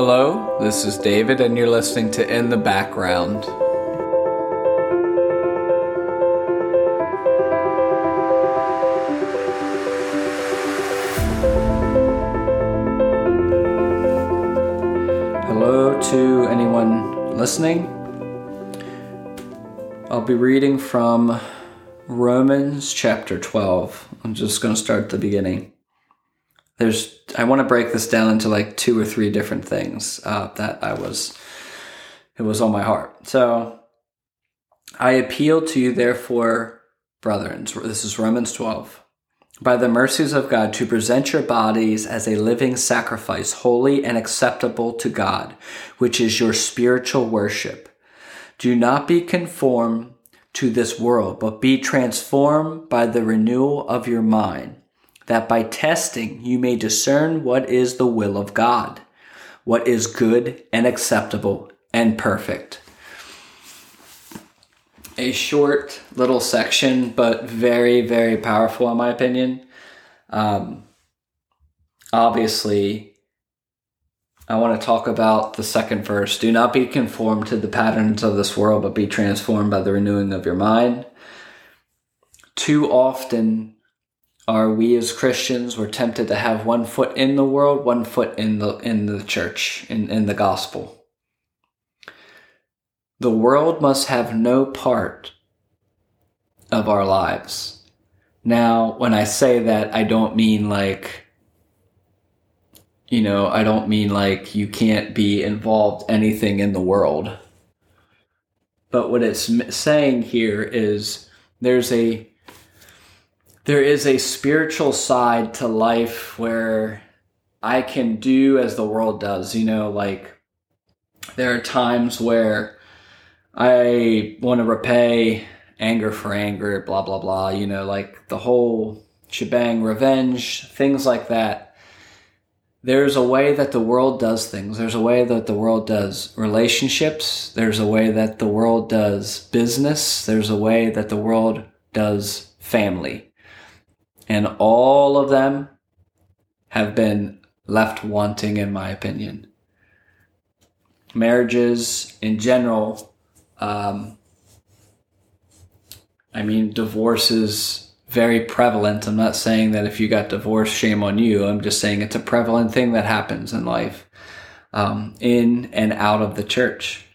Hello, this is David, and you're listening to In the Background. Hello to anyone listening. I'll be reading from Romans chapter 12. I'm just going to start at the beginning. There's, I want to break this down into like two or three different things uh, that I was, it was on my heart. So, I appeal to you, therefore, brethren. This is Romans 12 by the mercies of God to present your bodies as a living sacrifice, holy and acceptable to God, which is your spiritual worship. Do not be conformed to this world, but be transformed by the renewal of your mind, that by testing you may discern what is the will of God, what is good and acceptable and perfect a short little section, but very, very powerful in my opinion. Um, obviously, I want to talk about the second verse. Do not be conformed to the patterns of this world, but be transformed by the renewing of your mind. Too often are we as Christians we're tempted to have one foot in the world, one foot in the in the church, in, in the gospel. The world must have no part of our lives. Now, when I say that, I don't mean like, you know, I don't mean like you can't be involved anything in the world. But what it's saying here is there's a there is a spiritual side to life where I can do as the world does, you know, like there are times where I want to repay anger for anger, blah, blah, blah, you know, like the whole shebang, revenge, things like that. There's a way that the world does things. There's a way that the world does relationships. There's a way that the world does business. There's a way that the world does family. And all of them have been left wanting, in my opinion. Marriages in general um, I mean, divorce is very prevalent. I'm not saying that if you got divorced, shame on you. I'm just saying it's a prevalent thing that happens in life, um, in and out of the church.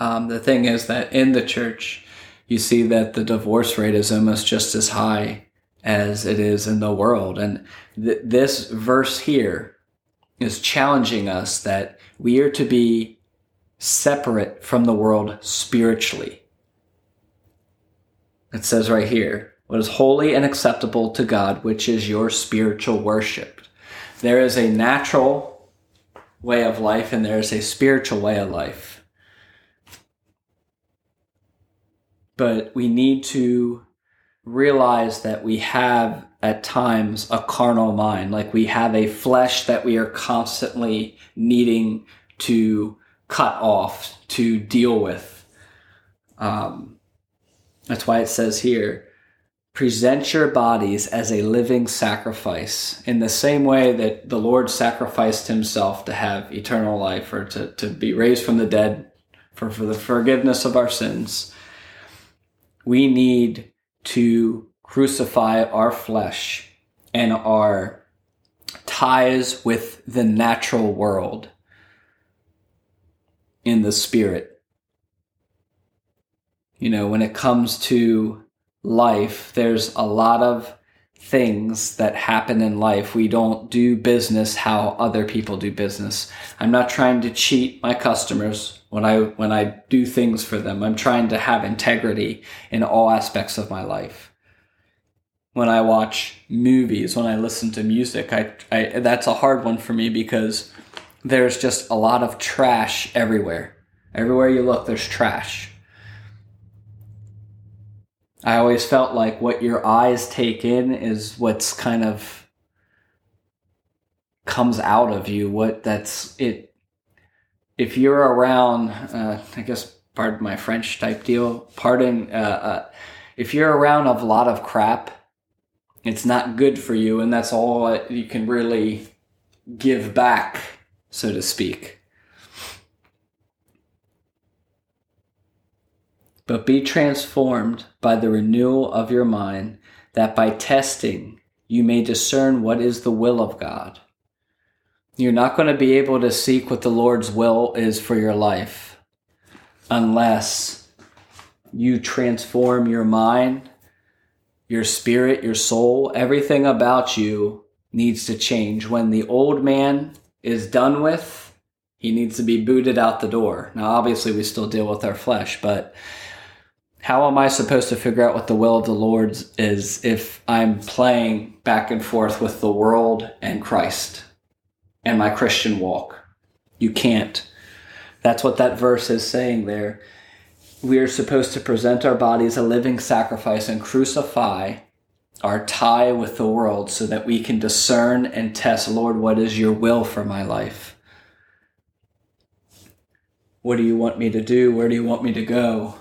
Um, the thing is that in the church, you see that the divorce rate is almost just as high as it is in the world. And th- this verse here is challenging us that we are to be separate from the world spiritually. It says right here, what is holy and acceptable to God, which is your spiritual worship. There is a natural way of life and there is a spiritual way of life. But we need to realize that we have at times a carnal mind, like we have a flesh that we are constantly needing to cut off to deal with. Um, that's why it says here, present your bodies as a living sacrifice in the same way that the Lord sacrificed himself to have eternal life or to, to be raised from the dead for, for the forgiveness of our sins. We need to crucify our flesh and our ties with the natural world in the spirit. You know, when it comes to life, there's a lot of things that happen in life. We don't do business how other people do business. I'm not trying to cheat my customers when I when I do things for them. I'm trying to have integrity in all aspects of my life. When I watch movies, when I listen to music, I, I that's a hard one for me because there's just a lot of trash everywhere. Everywhere you look, there's trash. I always felt like what your eyes take in is what's kind of comes out of you. What that's it. If you're around, uh, I guess, pardon my French type deal. Pardon, uh, uh, if you're around a lot of crap, it's not good for you, and that's all you can really give back so to speak. But be transformed by the renewal of your mind, that by testing you may discern what is the will of God. You're not going to be able to seek what the Lord's will is for your life unless you transform your mind, your spirit, your soul, everything about you needs to change. When the old man is done with, he needs to be booted out the door. Now, obviously, we still deal with our flesh, but how am I supposed to figure out what the will of the Lord is if I'm playing back and forth with the world and Christ and my Christian walk? You can't. That's what that verse is saying there. We are supposed to present our bodies a living sacrifice and crucify our tie with the world so that we can discern and test, Lord, what is your will for my life? What do you want me to do? Where do you want me to go?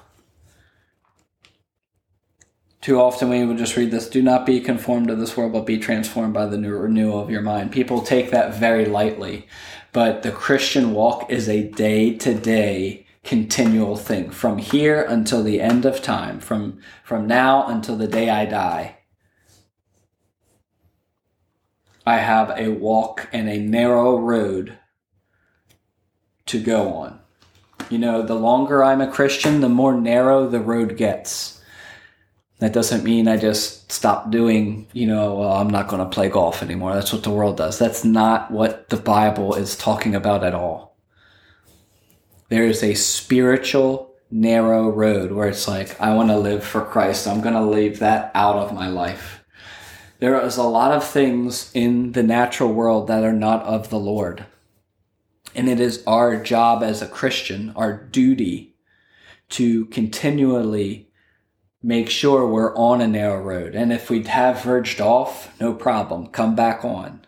Too often we would just read this do not be conformed to this world, but be transformed by the new renewal of your mind. People take that very lightly, but the Christian walk is a day to day continual thing from here until the end of time, from, from now until the day I die. I have a walk and a narrow road to go on. You know, the longer I'm a Christian, the more narrow the road gets that doesn't mean I just stop doing, you know, well, I'm not going to play golf anymore. That's what the world does. That's not what the Bible is talking about at all. There is a spiritual, narrow road where it's like, I want to live for Christ. I'm going to leave that out of my life. There is a lot of things in the natural world that are not of the Lord. And it is our job as a Christian, our duty to continually make sure we're on a narrow road. And if we have verged off, no problem, come back on.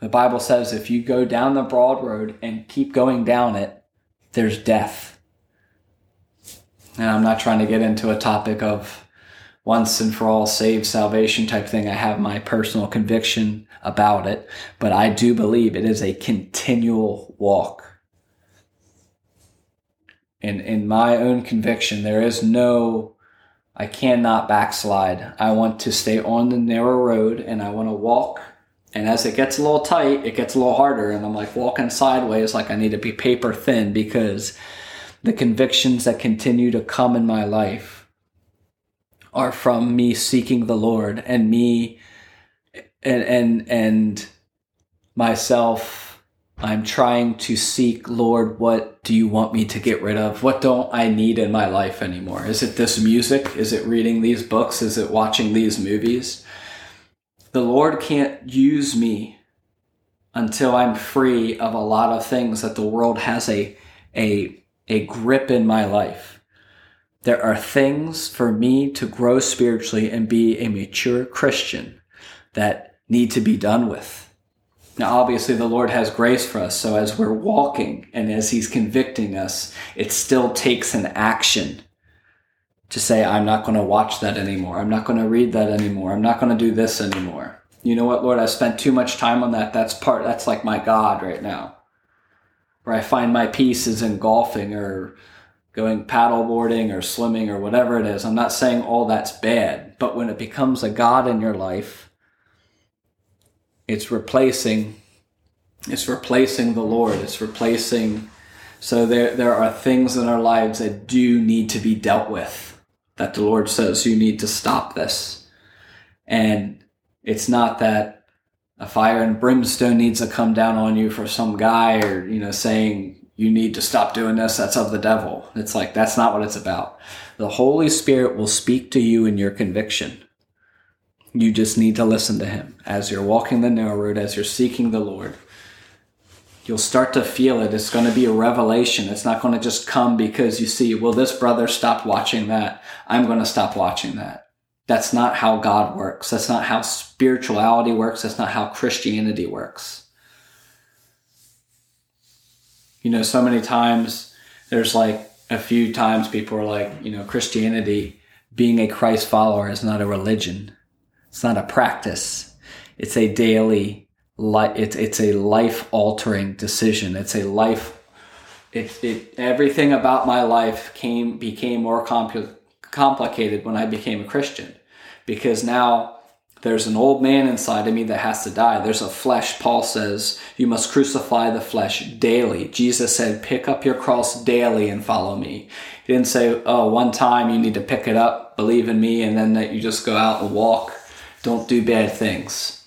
The Bible says if you go down the broad road and keep going down it, there's death. And I'm not trying to get into a topic of once and for all saved salvation type thing. I have my personal conviction about it, but I do believe it is a continual walk. And in my own conviction, there is no I cannot backslide. I want to stay on the narrow road and I want to walk. And as it gets a little tight, it gets a little harder. And I'm like walking sideways, like I need to be paper thin because the convictions that continue to come in my life are from me seeking the Lord and me and and and myself I'm trying to seek, Lord, what do you want me to get rid of? What don't I need in my life anymore? Is it this music? Is it reading these books? Is it watching these movies? The Lord can't use me until I'm free of a lot of things that the world has a, a, a grip in my life. There are things for me to grow spiritually and be a mature Christian that need to be done with now, obviously, the Lord has grace for us. So, as we're walking and as He's convicting us, it still takes an action to say, I'm not going to watch that anymore. I'm not going to read that anymore. I'm not going to do this anymore. You know what, Lord? I've spent too much time on that. That's part, that's like my God right now. Where I find my peace is in golfing or going paddleboarding or swimming or whatever it is. I'm not saying all that's bad, but when it becomes a God in your life, it's replacing it's replacing the Lord. It's replacing so there there are things in our lives that do need to be dealt with. That the Lord says you need to stop this. And it's not that a fire and brimstone needs to come down on you for some guy or, you know, saying you need to stop doing this. That's of the devil. It's like, that's not what it's about. The Holy Spirit will speak to you in your conviction. You just need to listen to Him as you're walking the narrow road, as you're seeking the Lord. You'll start to feel it. It's going to be a revelation. It's not going to just come because you see, well, this brother stopped watching that. I'm going to stop watching that. That's not how God works. That's not how spirituality works. That's not how Christianity works. You know, so many times there's like a few times people are like, you know, Christianity, being a Christ follower is not a religion. It's not a practice. It's a daily life. it's it's a life altering decision. It's a life. It, it everything about my life came became more compl- complicated when I became a Christian, because now there's an old man inside of me that has to die. There's a flesh. Paul says you must crucify the flesh daily. Jesus said, pick up your cross daily and follow me. He didn't say, oh, one time you need to pick it up, believe in me, and then that you just go out and walk. Don't do bad things.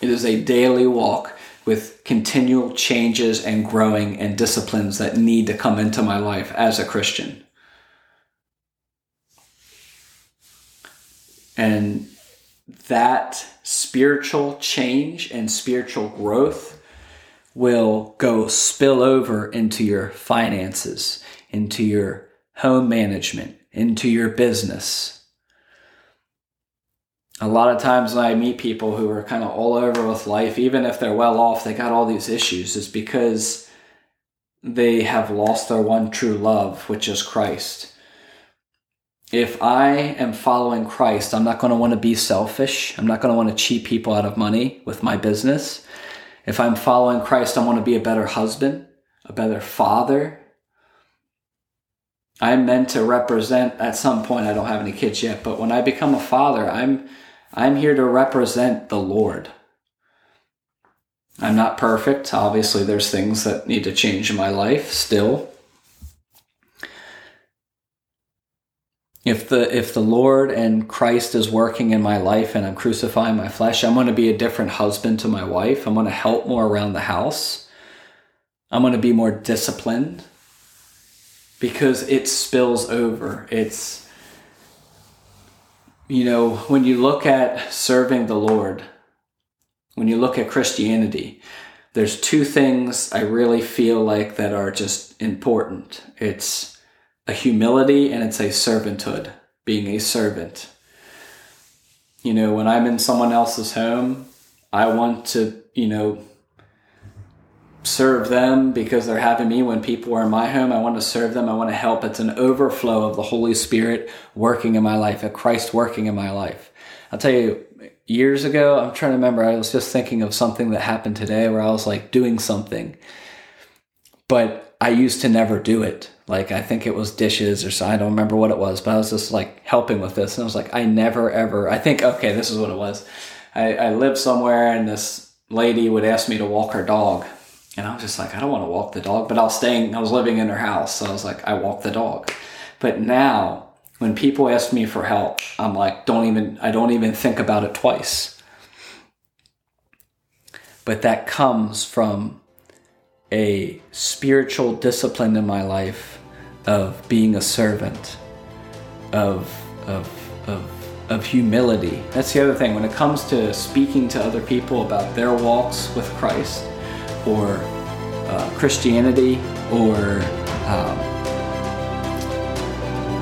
It is a daily walk with continual changes and growing and disciplines that need to come into my life as a Christian. And that spiritual change and spiritual growth will go spill over into your finances, into your home management, into your business. A lot of times when I meet people who are kind of all over with life, even if they're well off, they got all these issues, is because they have lost their one true love, which is Christ if I am following Christ, I'm not going to want to be selfish. I'm not going to want to cheat people out of money with my business. If I'm following Christ, I want to be a better husband, a better father. I'm meant to represent at some point I don't have any kids yet, but when I become a father, I'm I'm here to represent the Lord. I'm not perfect. Obviously, there's things that need to change in my life still. if the if the Lord and Christ is working in my life and I'm crucifying my flesh, I'm going to be a different husband to my wife. I'm going to help more around the house. I'm going to be more disciplined because it spills over. It's you know, when you look at serving the Lord, when you look at Christianity, there's two things I really feel like that are just important. It's a humility and it's a servanthood, being a servant. You know, when I'm in someone else's home, I want to, you know, serve them because they're having me when people are in my home. I want to serve them. I want to help. It's an overflow of the Holy Spirit working in my life, of Christ working in my life. I'll tell you, years ago, I'm trying to remember, I was just thinking of something that happened today where I was like doing something, but I used to never do it. Like I think it was dishes or so I don't remember what it was, but I was just like helping with this, and I was like, I never ever. I think okay, this is what it was. I, I lived somewhere, and this lady would ask me to walk her dog, and I was just like, I don't want to walk the dog, but I was staying. I was living in her house, so I was like, I walk the dog. But now, when people ask me for help, I'm like, don't even. I don't even think about it twice. But that comes from a spiritual discipline in my life of being a servant, of, of, of, of humility. That's the other thing. When it comes to speaking to other people about their walks with Christ or uh, Christianity or um,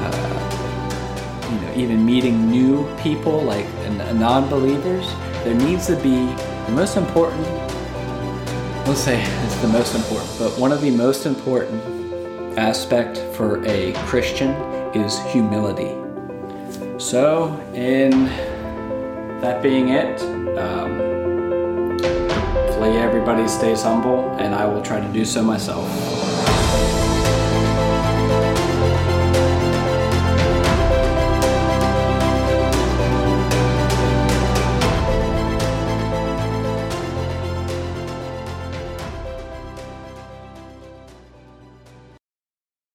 uh, you know, even meeting new people like non believers, there needs to be the most important let's say it's the most important, but one of the most important aspect for a Christian is humility. So, in that being it, um, hopefully everybody stays humble, and I will try to do so myself.